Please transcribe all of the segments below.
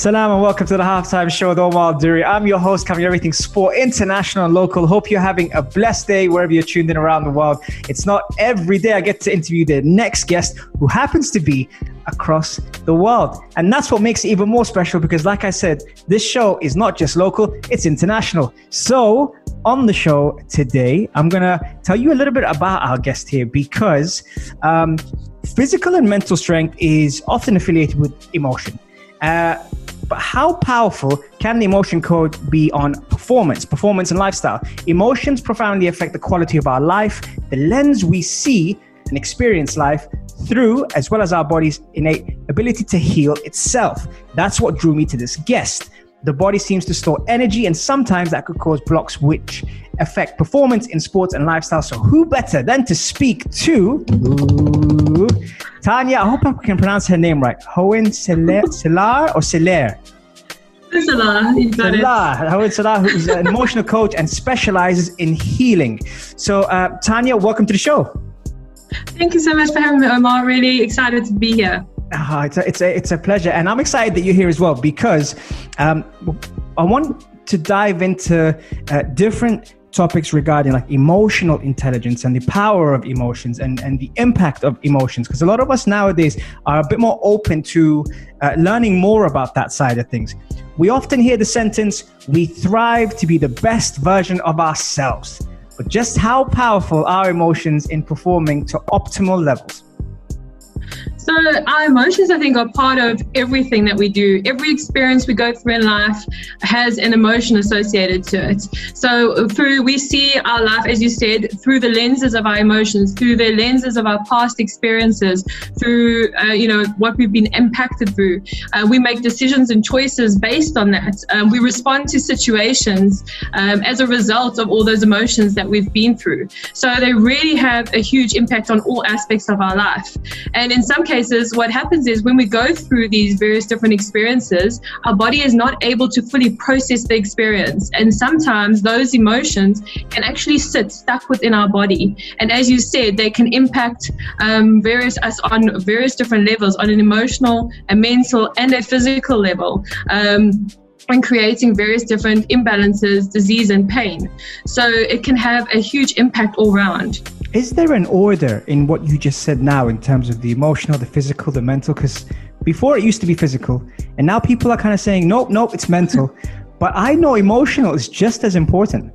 Salam and welcome to the halftime show with Omar Duri. I'm your host, covering everything sport, international and local. Hope you're having a blessed day wherever you're tuned in around the world. It's not every day I get to interview the next guest who happens to be across the world. And that's what makes it even more special because, like I said, this show is not just local, it's international. So, on the show today, I'm going to tell you a little bit about our guest here because um, physical and mental strength is often affiliated with emotion. Uh, but how powerful can the emotion code be on performance, performance and lifestyle? Emotions profoundly affect the quality of our life, the lens we see and experience life through, as well as our body's innate ability to heal itself. That's what drew me to this guest. The body seems to store energy, and sometimes that could cause blocks, which affect performance in sports and lifestyle. So, who better than to speak to ooh, Tanya? I hope I can pronounce her name right. Hohen Selar or Selar? Salah, you got it. Salah, Salah, who's an emotional coach and specializes in healing. So, uh, Tanya, welcome to the show. Thank you so much for having me, Omar. Really excited to be here. Ah, it's, a, it's, a, it's a pleasure. And I'm excited that you're here as well because um, I want to dive into uh, different topics regarding like emotional intelligence and the power of emotions and, and the impact of emotions. Because a lot of us nowadays are a bit more open to uh, learning more about that side of things. We often hear the sentence we thrive to be the best version of ourselves. But just how powerful are emotions in performing to optimal levels so our emotions, I think, are part of everything that we do. Every experience we go through in life has an emotion associated to it. So through we see our life, as you said, through the lenses of our emotions, through the lenses of our past experiences, through uh, you know what we've been impacted through. Uh, we make decisions and choices based on that. Um, we respond to situations um, as a result of all those emotions that we've been through. So they really have a huge impact on all aspects of our life. And in some cases, what happens is when we go through these various different experiences, our body is not able to fully process the experience. And sometimes those emotions can actually sit stuck within our body. And as you said, they can impact um, various us on various different levels, on an emotional, a mental, and a physical level. Um, and creating various different imbalances, disease, and pain. So it can have a huge impact all around. Is there an order in what you just said now in terms of the emotional, the physical, the mental? Because before it used to be physical, and now people are kind of saying, nope, nope, it's mental. but I know emotional is just as important.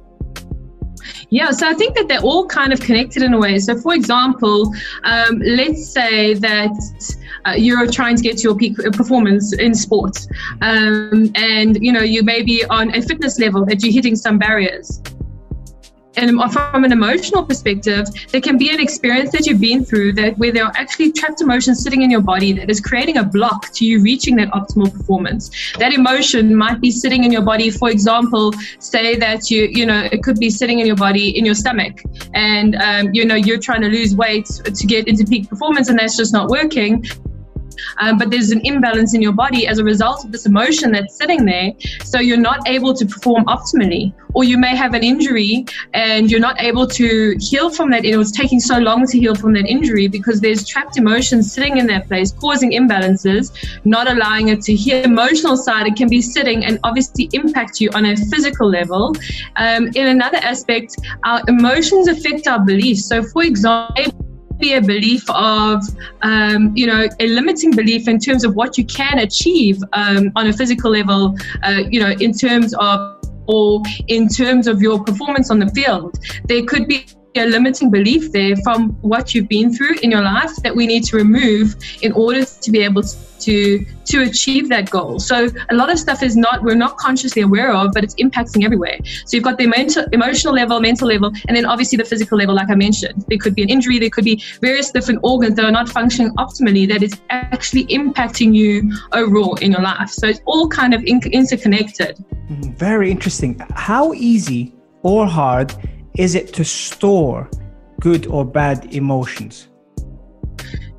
Yeah, so I think that they're all kind of connected in a way. So, for example, um, let's say that uh, you're trying to get to your peak performance in sports, um, and you know you may be on a fitness level that you're hitting some barriers and from an emotional perspective, there can be an experience that you've been through that where there are actually trapped emotions sitting in your body that is creating a block to you reaching that optimal performance. That emotion might be sitting in your body. For example, say that you, you know, it could be sitting in your body in your stomach, and um, you know you're trying to lose weight to get into peak performance, and that's just not working um, but there's an imbalance in your body as a result of this emotion that's sitting there. So you're not able to perform optimally, or you may have an injury and you're not able to heal from that. It was taking so long to heal from that injury because there's trapped emotions sitting in that place, causing imbalances, not allowing it to heal. Emotional side, it can be sitting and obviously impact you on a physical level. Um, in another aspect, our emotions affect our beliefs. So, for example, be a belief of, um, you know, a limiting belief in terms of what you can achieve um, on a physical level, uh, you know, in terms of or in terms of your performance on the field. There could be a limiting belief there from what you've been through in your life that we need to remove in order to be able to to achieve that goal. So a lot of stuff is not we're not consciously aware of, but it's impacting everywhere. So you've got the mental, emotional level, mental level, and then obviously the physical level, like I mentioned. There could be an injury, there could be various different organs that are not functioning optimally that is actually impacting you overall in your life. So it's all kind of in- interconnected. Mm-hmm. Very interesting. How easy or hard is it to store good or bad emotions?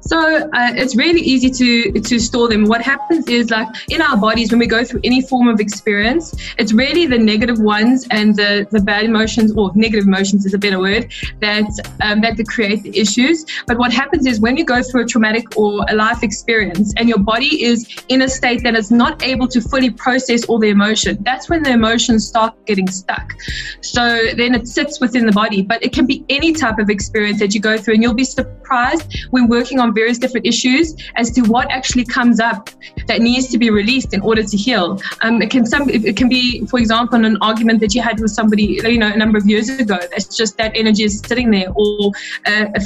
So uh, it's really easy to to store them. What happens is like in our bodies when we go through any form of experience, it's really the negative ones and the, the bad emotions or negative emotions is a better word that um, that create the issues. But what happens is when you go through a traumatic or a life experience and your body is in a state that is not able to fully process all the emotion, that's when the emotions start getting stuck. So then it sits within the body. But it can be any type of experience that you go through, and you'll be surprised when working on various different issues as to what actually comes up that needs to be released in order to heal. Um, it can some it can be, for example, an argument that you had with somebody, you know, a number of years ago. That's just that energy is sitting there, or uh, a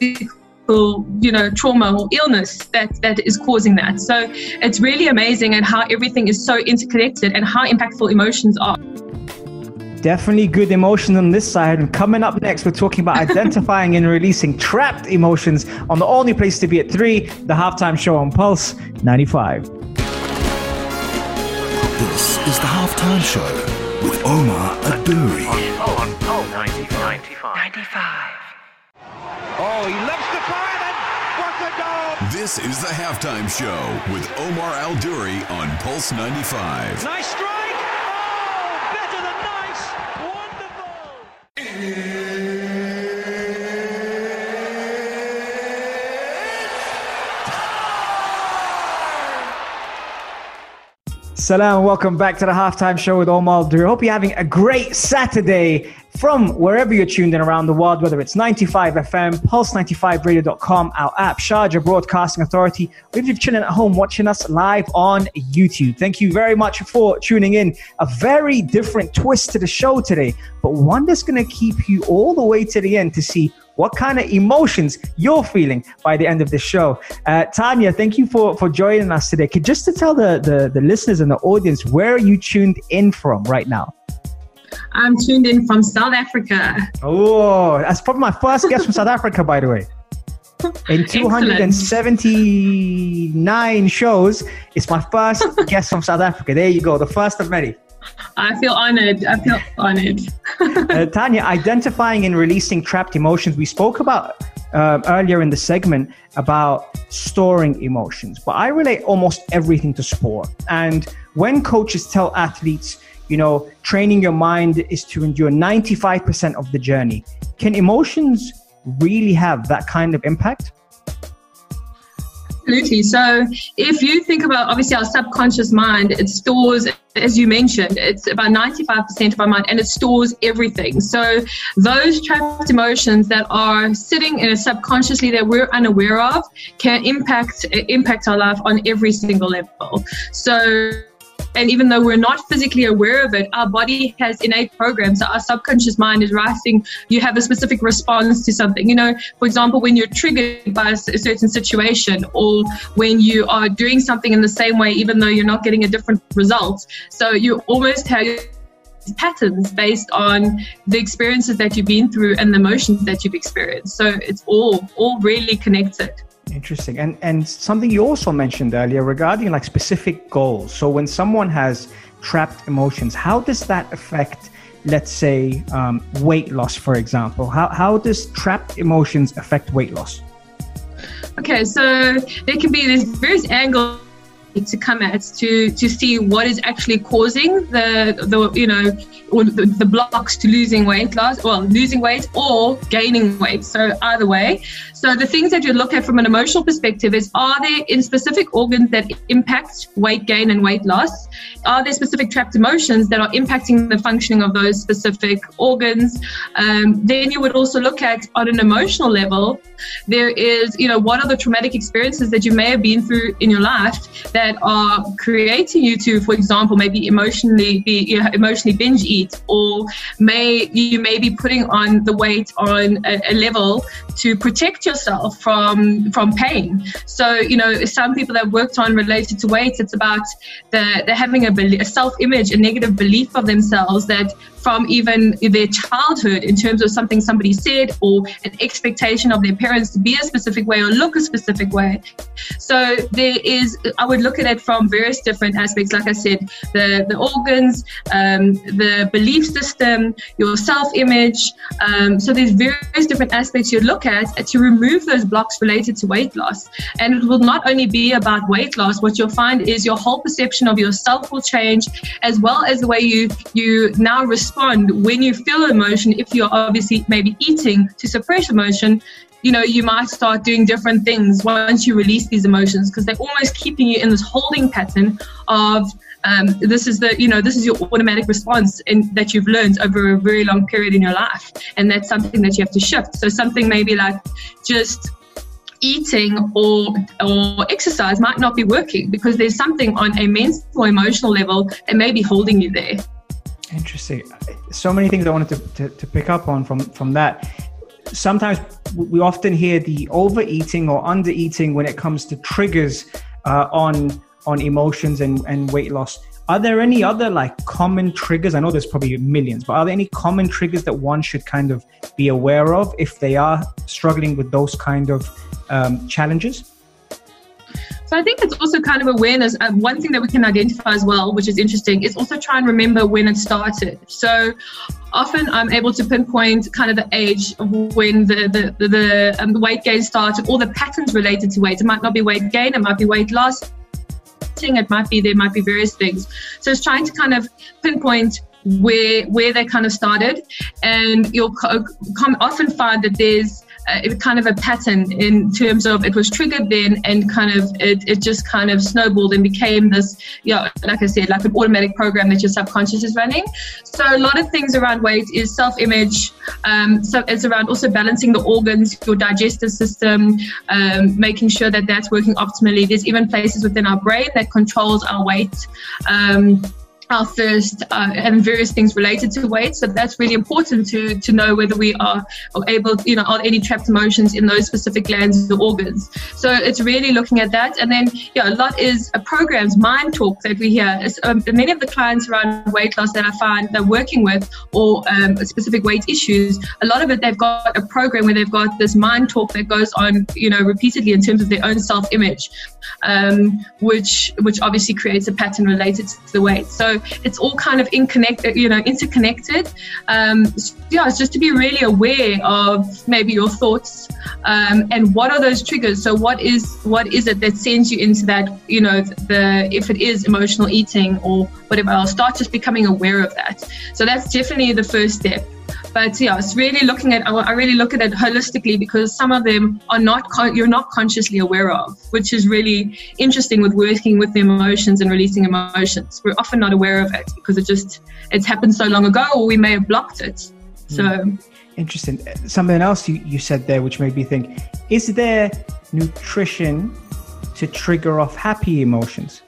physical you know trauma or illness that that is causing that so it's really amazing and how everything is so interconnected and how impactful emotions are Definitely good emotion on this side. And coming up next, we're talking about identifying and releasing trapped emotions on the only place to be at three, the halftime show on Pulse 95. This is the halftime show with Omar Adouri. On Pulse 95. 95. Oh, he loves the fire and what a goal! This is the halftime show with Omar Al Duri on Pulse 95. Nice strike! Oh, better than nice! Wonderful! Salam welcome back to the halftime show with Omar Dur. Hope you're having a great Saturday from wherever you're tuned in around the world, whether it's 95 FM, pulse95radio.com, our app, Sharjah Broadcasting Authority, or if you're chilling at home watching us live on YouTube. Thank you very much for tuning in. A very different twist to the show today, but one that's going to keep you all the way to the end to see what kind of emotions you're feeling by the end of the show. Uh, Tanya, thank you for, for joining us today. Could just to tell the, the, the listeners and the audience, where are you tuned in from right now? I'm tuned in from South Africa. Oh, that's probably my first guest from South Africa, by the way. In 279 shows, it's my first guest from South Africa. There you go, the first of many. I feel honored. I feel honored. uh, Tanya, identifying and releasing trapped emotions. We spoke about uh, earlier in the segment about storing emotions, but I relate almost everything to sport. And when coaches tell athletes, you know, training your mind is to endure 95% of the journey, can emotions really have that kind of impact? Absolutely. So, if you think about obviously our subconscious mind, it stores, as you mentioned, it's about 95% of our mind and it stores everything. So, those trapped emotions that are sitting in a subconsciously that we're unaware of can impact impact our life on every single level. So, and even though we're not physically aware of it, our body has innate programs. Our subconscious mind is writing, you have a specific response to something. You know, for example, when you're triggered by a certain situation or when you are doing something in the same way, even though you're not getting a different result. So you almost have patterns based on the experiences that you've been through and the emotions that you've experienced. So it's all all really connected. Interesting. And and something you also mentioned earlier regarding like specific goals. So when someone has trapped emotions, how does that affect, let's say, um, weight loss, for example? How how does trapped emotions affect weight loss? Okay, so there can be there's various angles to come at to to see what is actually causing the the you know or the, the blocks to losing weight loss well losing weight or gaining weight so either way. So the things that you look at from an emotional perspective is are there in specific organs that impact weight gain and weight loss? Are there specific trapped emotions that are impacting the functioning of those specific organs? Um, then you would also look at on an emotional level there is you know what are the traumatic experiences that you may have been through in your life that are creating you to, for example, maybe emotionally be you know, emotionally binge eat, or may you may be putting on the weight on a, a level to protect yourself from from pain. So you know, some people that worked on related to weight, it's about the, they're having a, a self-image, a negative belief of themselves that from even their childhood in terms of something somebody said or an expectation of their parents to be a specific way or look a specific way. So there is, I would look at it from various different aspects. Like I said, the, the organs, um, the belief system, your self image. Um, so there's various different aspects you look at to remove those blocks related to weight loss. And it will not only be about weight loss, what you'll find is your whole perception of yourself will change as well as the way you, you now respond respond. When you feel emotion. If you're obviously maybe eating to suppress emotion, you know, you might start doing different things once you release these emotions because they're almost keeping you in this holding pattern of um, this is the you know this is your automatic response in, that you've learned over a very long period in your life. And that's something that you have to shift. So something maybe like just eating or or exercise might not be working because there's something on a mental or emotional level that may be holding you there Interesting. So many things I wanted to, to, to, pick up on from, from that. Sometimes we often hear the overeating or undereating when it comes to triggers uh, on on emotions and, and weight loss. Are there any other like common triggers? I know there's probably millions, but are there any common triggers that one should kind of be aware of if they are struggling with those kind of um, challenges? So I think it's also kind of awareness. Uh, one thing that we can identify as well, which is interesting, is also try and remember when it started. So often I'm able to pinpoint kind of the age of when the the the, the, um, the weight gain started, or the patterns related to weight. It might not be weight gain, it might be weight loss. It might be there might be various things. So it's trying to kind of pinpoint where where they kind of started, and you'll often find that there's kind of a pattern in terms of it was triggered then and kind of it, it just kind of snowballed and became this yeah like i said like an automatic program that your subconscious is running. So a lot of things around weight is self-image. Um, so it's around also balancing the organs your digestive system um, making sure that that's working optimally. There's even places within our brain that controls our weight. Um, our thirst uh, and various things related to weight. So that's really important to to know whether we are, able, you know, are any trapped emotions in those specific glands or organs. So it's really looking at that. And then, yeah, a lot is a programs, mind talk that we hear. Um, many of the clients around weight loss that I find they're working with or um, specific weight issues, a lot of it they've got a program where they've got this mind talk that goes on, you know, repeatedly in terms of their own self-image, um, which which obviously creates a pattern related to the weight. So it's all kind of in you know, interconnected. Um, so yeah, it's just to be really aware of maybe your thoughts um, and what are those triggers. So what is what is it that sends you into that? You know, the if it is emotional eating or whatever else, start just becoming aware of that. So that's definitely the first step. But yeah, it's really looking at, I really look at it holistically because some of them are not, you're not consciously aware of, which is really interesting with working with the emotions and releasing emotions. We're often not aware of it because it just, it's happened so long ago or we may have blocked it. So. Mm. Interesting. Something else you, you said there, which made me think, is there nutrition to trigger off happy emotions?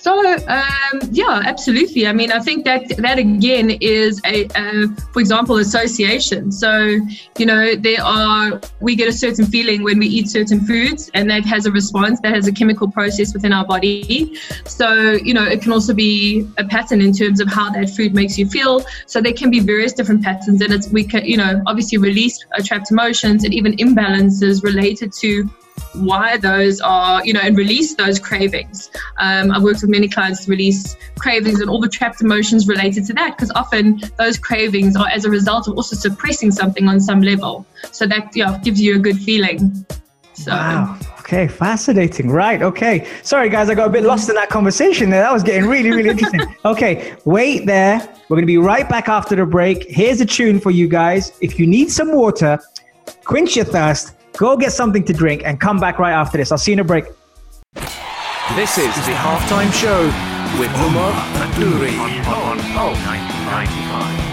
So um, yeah, absolutely. I mean, I think that that again is a, a, for example, association. So you know, there are we get a certain feeling when we eat certain foods, and that has a response, that has a chemical process within our body. So you know, it can also be a pattern in terms of how that food makes you feel. So there can be various different patterns, and it's we can you know obviously release trapped emotions and even imbalances related to why those are, you know, and release those cravings. Um, I've worked with many clients to release cravings and all the trapped emotions related to that because often those cravings are as a result of also suppressing something on some level. So that yeah, gives you a good feeling. So. Wow. Okay, fascinating. Right. Okay. Sorry, guys, I got a bit lost in that conversation there. That was getting really, really interesting. Okay, wait there. We're going to be right back after the break. Here's a tune for you guys. If you need some water, quench your thirst Go get something to drink and come back right after this. I'll see you in a break. This is the halftime show with Omar Adouri on, on, on 95.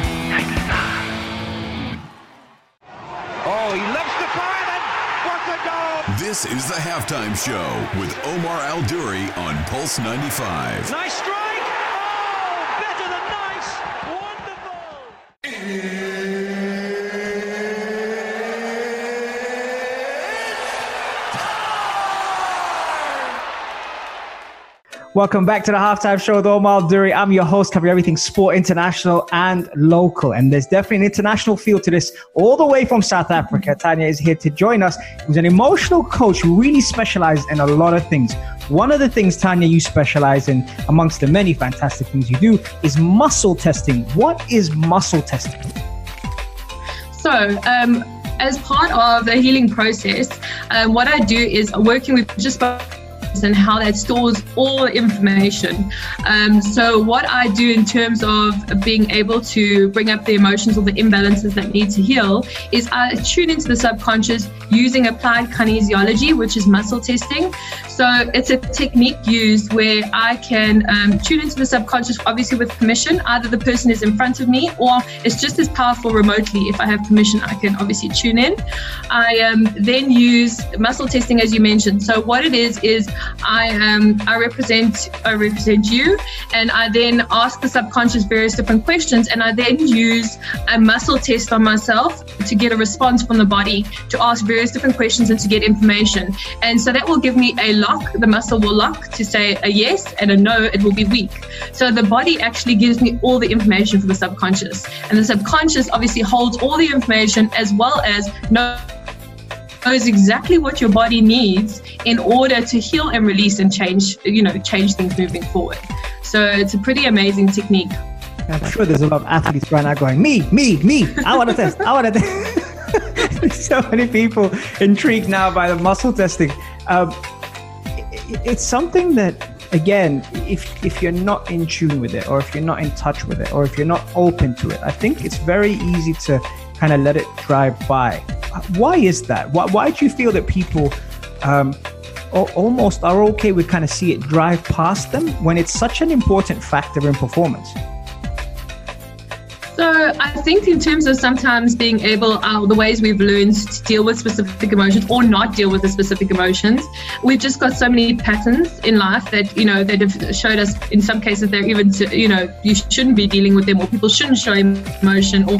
This is the halftime show with Omar Al Duri on Pulse 95. Nice strike. Oh, better than nice. Wonderful. Welcome back to the halftime show with Omar Duri. I'm your host, covering everything sport, international and local. And there's definitely an international feel to this, all the way from South Africa. Tanya is here to join us. Who's an emotional coach who really specializes in a lot of things. One of the things, Tanya, you specialize in, amongst the many fantastic things you do, is muscle testing. What is muscle testing? So, um, as part of the healing process, um, what I do is working with just and how that stores all the information. Um, so, what I do in terms of being able to bring up the emotions or the imbalances that need to heal is I tune into the subconscious using applied kinesiology, which is muscle testing. So, it's a technique used where I can um, tune into the subconscious, obviously with permission. Either the person is in front of me or it's just as powerful remotely. If I have permission, I can obviously tune in. I um, then use muscle testing, as you mentioned. So, what it is, is I um I represent I represent you, and I then ask the subconscious various different questions, and I then use a muscle test on myself to get a response from the body to ask various different questions and to get information. And so that will give me a lock. The muscle will lock to say a yes and a no. It will be weak. So the body actually gives me all the information for the subconscious, and the subconscious obviously holds all the information as well as knows exactly what your body needs in order to heal and release and change, you know, change things moving forward. So it's a pretty amazing technique. I'm sure there's a lot of athletes right now going, me, me, me. I want to test. I want to test. so many people intrigued now by the muscle testing. Um, it's something that, again, if if you're not in tune with it, or if you're not in touch with it, or if you're not open to it, I think it's very easy to kind of let it drive by. Why is that? Why, why do you feel that people um, almost are okay with kind of see it drive past them when it's such an important factor in performance? So I think in terms of sometimes being able, uh, the ways we've learned to deal with specific emotions or not deal with the specific emotions, we've just got so many patterns in life that you know that have showed us in some cases they're even you know you shouldn't be dealing with them or people shouldn't show emotion or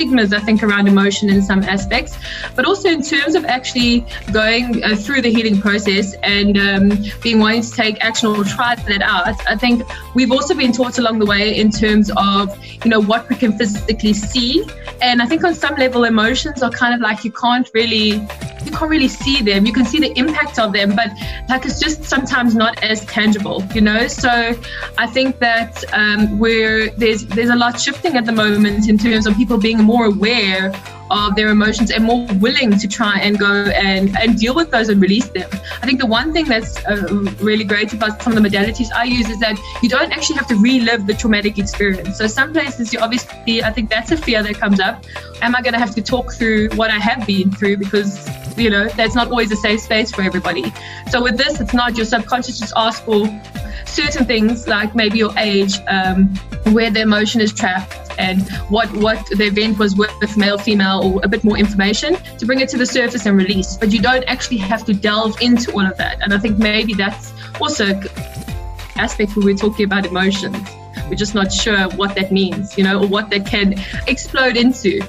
stigmas, I think, around emotion in some aspects, but also in terms of actually going uh, through the healing process and um, being wanting to take action or try that out. I think we've also been taught along the way in terms of, you know, what we can physically see. And I think on some level, emotions are kind of like you can't really you can't really see them. You can see the impact of them, but like it's just sometimes not as tangible, you know. So I think that um, where there's there's a lot shifting at the moment in terms of people being more aware of their emotions and more willing to try and go and, and deal with those and release them. I think the one thing that's uh, really great about some of the modalities I use is that you don't actually have to relive the traumatic experience. So some places you obviously, I think that's a fear that comes up. Am I going to have to talk through what I have been through because you know that's not always a safe space for everybody. So with this, it's not your subconscious just ask for certain things like maybe your age, um, where the emotion is trapped, and what what the event was with, male, female, or a bit more information to bring it to the surface and release. But you don't actually have to delve into all of that. And I think maybe that's also aspect where we're talking about emotions. We're just not sure what that means, you know, or what that can explode into.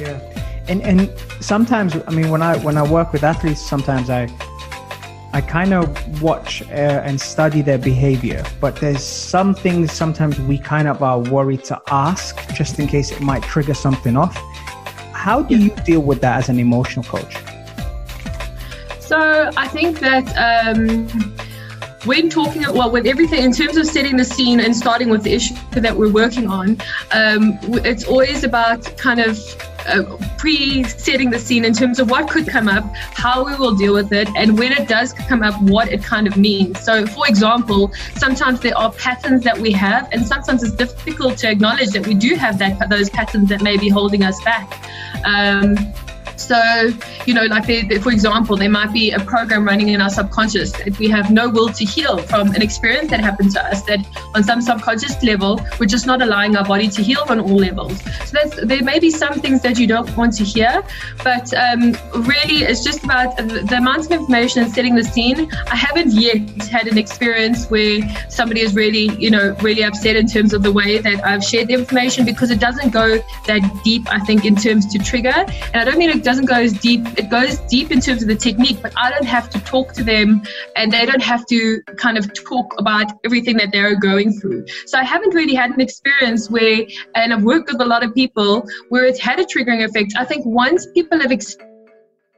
Yeah. And and sometimes I mean when I when I work with athletes sometimes I I kind of watch uh, and study their behavior, but there's some things sometimes we kind of are worried to ask just in case it might trigger something off. How do you deal with that as an emotional coach? So I think that um, when talking, well, with everything in terms of setting the scene and starting with the issue that we're working on, um, it's always about kind of uh, pre-setting the scene in terms of what could come up, how we will deal with it, and when it does come up, what it kind of means. So, for example, sometimes there are patterns that we have, and sometimes it's difficult to acknowledge that we do have that those patterns that may be holding us back. Um, so you know, like they, they, for example, there might be a program running in our subconscious that we have no will to heal from an experience that happened to us that on some subconscious level, we're just not allowing our body to heal on all levels. So that's, there may be some things that you don't want to hear, but um, really it's just about the amount of information and setting the scene. I haven't yet had an experience where somebody is really, you know, really upset in terms of the way that I've shared the information because it doesn't go that deep, I think, in terms to trigger. And I don't mean it doesn't go as deep, it goes deep in terms of the technique, but I don't have to talk to them and they don't have to kind of talk about everything that they're going through. So I haven't really had an experience where, and I've worked with a lot of people where it's had a triggering effect. I think once people have experienced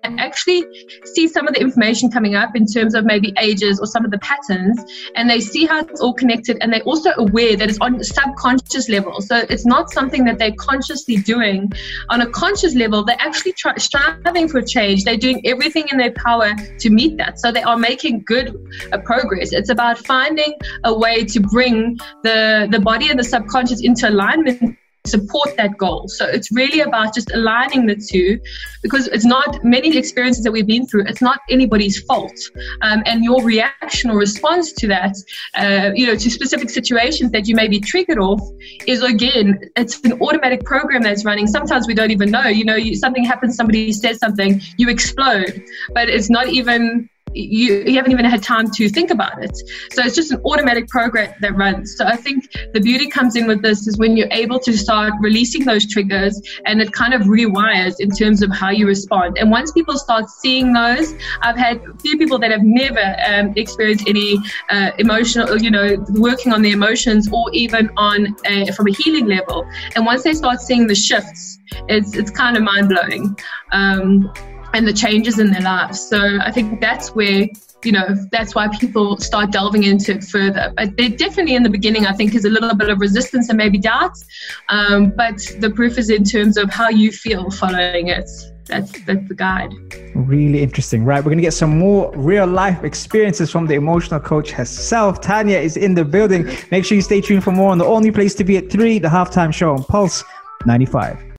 actually see some of the information coming up in terms of maybe ages or some of the patterns, and they see how it's all connected, and they're also aware that it's on a subconscious level. So it's not something that they're consciously doing. On a conscious level, they're actually try, striving for change. They're doing everything in their power to meet that. So they are making good uh, progress. It's about finding a way to bring the the body and the subconscious into alignment support that goal. So it's really about just aligning the two because it's not many experiences that we've been through, it's not anybody's fault. Um, and your reaction or response to that, uh, you know, to specific situations that you may be triggered off is again, it's an automatic program that's running. Sometimes we don't even know, you know, you, something happens, somebody says something, you explode, but it's not even you, you haven't even had time to think about it. So it's just an automatic program that runs. So I think the beauty comes in with this is when you're able to start releasing those triggers and it kind of rewires in terms of how you respond. And once people start seeing those, I've had a few people that have never um, experienced any uh, emotional, you know, working on the emotions or even on a, from a healing level. And once they start seeing the shifts, it's, it's kind of mind blowing. Um, and the changes in their lives. So I think that's where you know that's why people start delving into it further. But there definitely in the beginning, I think, is a little bit of resistance and maybe doubts. Um, but the proof is in terms of how you feel following it. That's that's the guide. Really interesting. Right, we're gonna get some more real life experiences from the emotional coach herself. Tanya is in the building. Make sure you stay tuned for more on the only place to be at three, the halftime show on Pulse 95.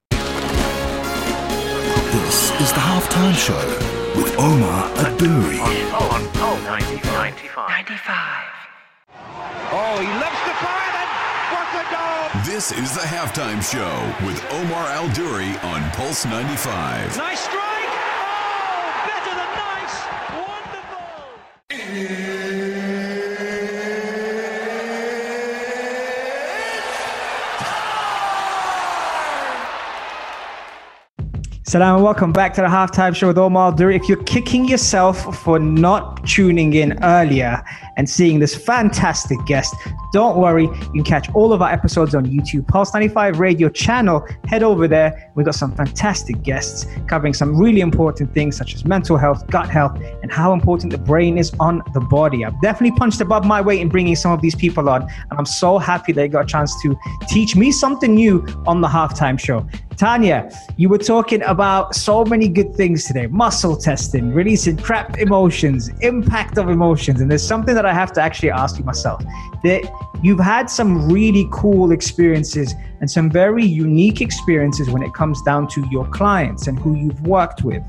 The halftime show with Omar Adouri. On, on, on 95. 95. Oh, he loves the fire then. What a goal! This is the halftime show with Omar Al Duri on Pulse 95. Nice strike. Oh, better than nice. Wonderful. Salam and welcome back to the halftime show with Omar Duri. If you're kicking yourself for not tuning in earlier and seeing this fantastic guest, don't worry. You can catch all of our episodes on YouTube, Pulse 95 Radio channel. Head over there. We've got some fantastic guests covering some really important things such as mental health, gut health, and how important the brain is on the body. I've definitely punched above my weight in bringing some of these people on, and I'm so happy they got a chance to teach me something new on the halftime show. Tanya, you were talking about so many good things today muscle testing, releasing trapped emotions, impact of emotions. And there's something that I have to actually ask you myself that you've had some really cool experiences and some very unique experiences when it comes down to your clients and who you've worked with.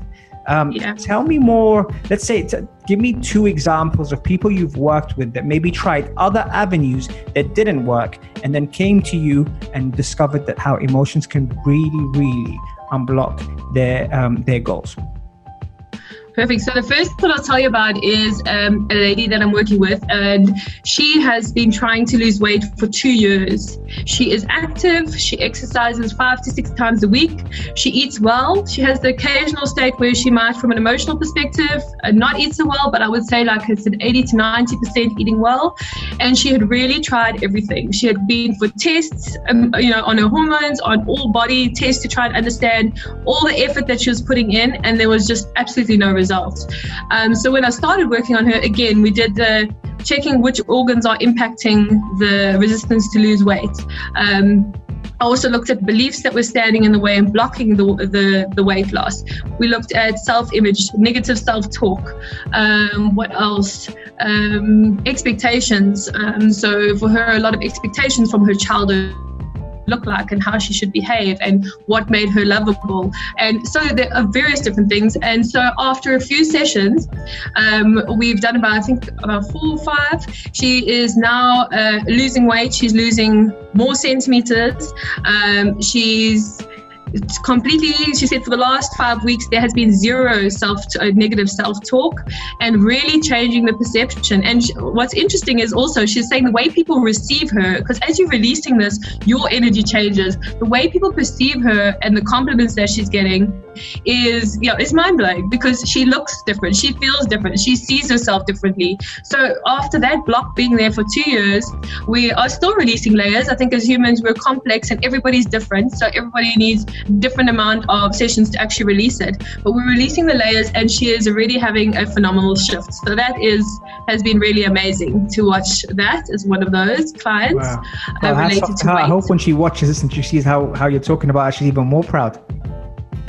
Um, yeah. Tell me more. Let's say, t- give me two examples of people you've worked with that maybe tried other avenues that didn't work and then came to you and discovered that how emotions can really, really unblock their um, their goals. Perfect. So the first one I'll tell you about is um, a lady that I'm working with, and she has been trying to lose weight for two years. She is active. She exercises five to six times a week. She eats well. She has the occasional state where she might, from an emotional perspective, uh, not eat so well, but I would say like it's an 80 to 90 percent eating well. And she had really tried everything. She had been for tests, um, you know, on her hormones, on all body tests to try and understand all the effort that she was putting in, and there was just absolutely no result Um, so when I started working on her, again, we did the checking which organs are impacting the resistance to lose weight. Um, I also looked at beliefs that were standing in the way and blocking the, the, the weight loss. We looked at self image, negative self talk. Um, what else? Um, expectations. Um, so, for her, a lot of expectations from her childhood look like and how she should behave and what made her lovable. And so there are various different things. And so after a few sessions, um, we've done about, I think, about four or five. She is now uh, losing weight. She's losing more centimeters. Um, she's it's completely she said for the last five weeks there has been zero self uh, negative self-talk and really changing the perception. And she, what's interesting is also she's saying the way people receive her because as you're releasing this your energy changes. The way people perceive her and the compliments that she's getting is you know is mind-blowing because she looks different she feels different she sees herself differently so after that block being there for two years we are still releasing layers i think as humans we're complex and everybody's different so everybody needs different amount of sessions to actually release it. But we're releasing the layers, and she is already having a phenomenal shift. So that is has been really amazing to watch that as one of those clients wow. uh, related to I hope when she watches this and she sees how how you're talking about, she's even more proud.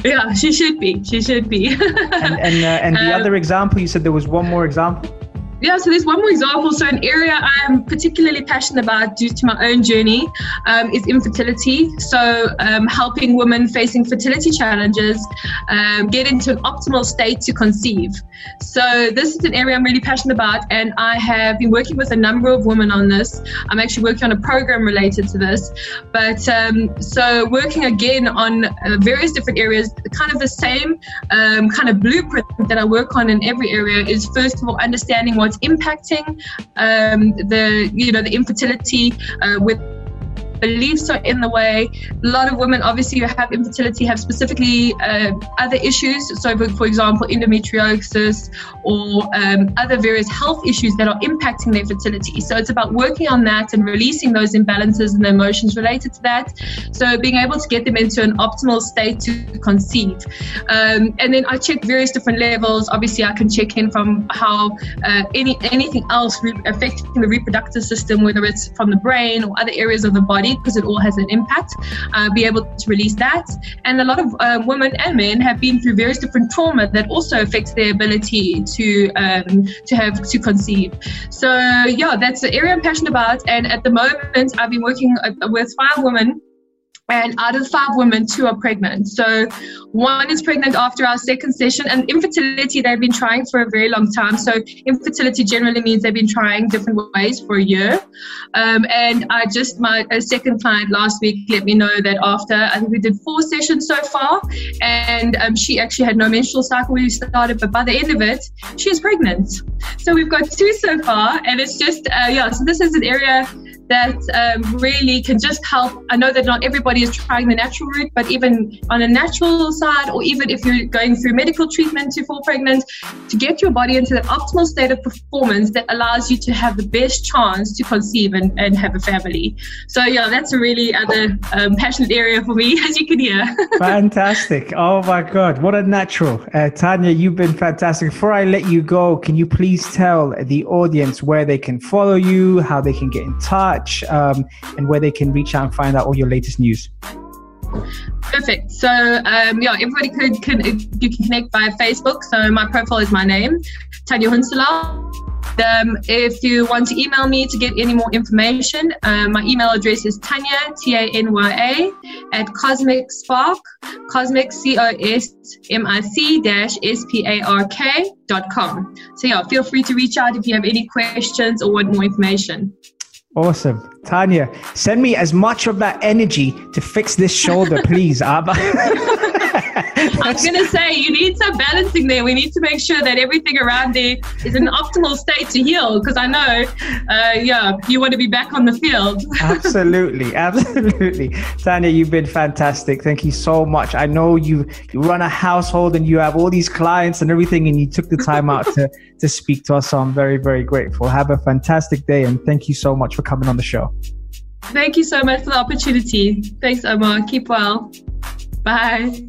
Yeah, she should be. She should be. and and, uh, and the um, other example, you said there was one more example. Yeah, so there's one more example. So, an area I'm particularly passionate about due to my own journey um, is infertility. So, um, helping women facing fertility challenges um, get into an optimal state to conceive. So, this is an area I'm really passionate about, and I have been working with a number of women on this. I'm actually working on a program related to this. But um, so, working again on uh, various different areas, kind of the same um, kind of blueprint that I work on in every area is first of all understanding what what's impacting um, the you know the infertility uh, with beliefs are in the way. A lot of women, obviously, who have infertility have specifically uh, other issues. So, for example, endometriosis or um, other various health issues that are impacting their fertility. So, it's about working on that and releasing those imbalances and the emotions related to that. So, being able to get them into an optimal state to conceive. Um, and then I check various different levels. Obviously, I can check in from how uh, any anything else re- affecting the reproductive system, whether it's from the brain or other areas of the body because it all has an impact, uh, be able to release that. And a lot of um, women and men have been through various different trauma that also affects their ability to um, to have to conceive. So yeah, that's the area I'm passionate about. And at the moment, I've been working uh, with five women and out of five women, two are pregnant. So one is pregnant after our second session, and infertility they've been trying for a very long time. So infertility generally means they've been trying different ways for a year. Um, and I just my second client last week let me know that after I think we did four sessions so far, and um, she actually had no menstrual cycle when we started, but by the end of it, she is pregnant. So we've got two so far, and it's just uh, yeah. So this is an area that um, really can just help. I know that not everybody is trying the natural route, but even on a natural side, or even if you're going through medical treatment to fall pregnant, to get your body into that optimal state of performance that allows you to have the best chance to conceive and, and have a family. So, yeah, that's a really other um, passionate area for me, as you can hear. fantastic. Oh, my God. What a natural. Uh, Tanya, you've been fantastic. Before I let you go, can you please tell the audience where they can follow you, how they can get in touch? Touch um, and where they can reach out and find out all your latest news? Perfect. So um, yeah, everybody could can you can connect via Facebook. So my profile is my name, Tanya Hoenselaar. Um, if you want to email me to get any more information, uh, my email address is Tanya, T A N Y A, at Cosmic Spark, Cosmic C O S M I C dash S P A R K dot com. So, yeah, feel free to reach out if you have any questions or want more information. Awesome. Tanya, send me as much of that energy to fix this shoulder, please, Abba. I was going to say, you need some balancing there. We need to make sure that everything around there is in an optimal state to heal because I know, uh, yeah, you want to be back on the field. absolutely. Absolutely. Tanya, you've been fantastic. Thank you so much. I know you, you run a household and you have all these clients and everything, and you took the time out to, to speak to us. So I'm very, very grateful. Have a fantastic day. And thank you so much for coming on the show. Thank you so much for the opportunity. Thanks, Omar. Keep well. Bye.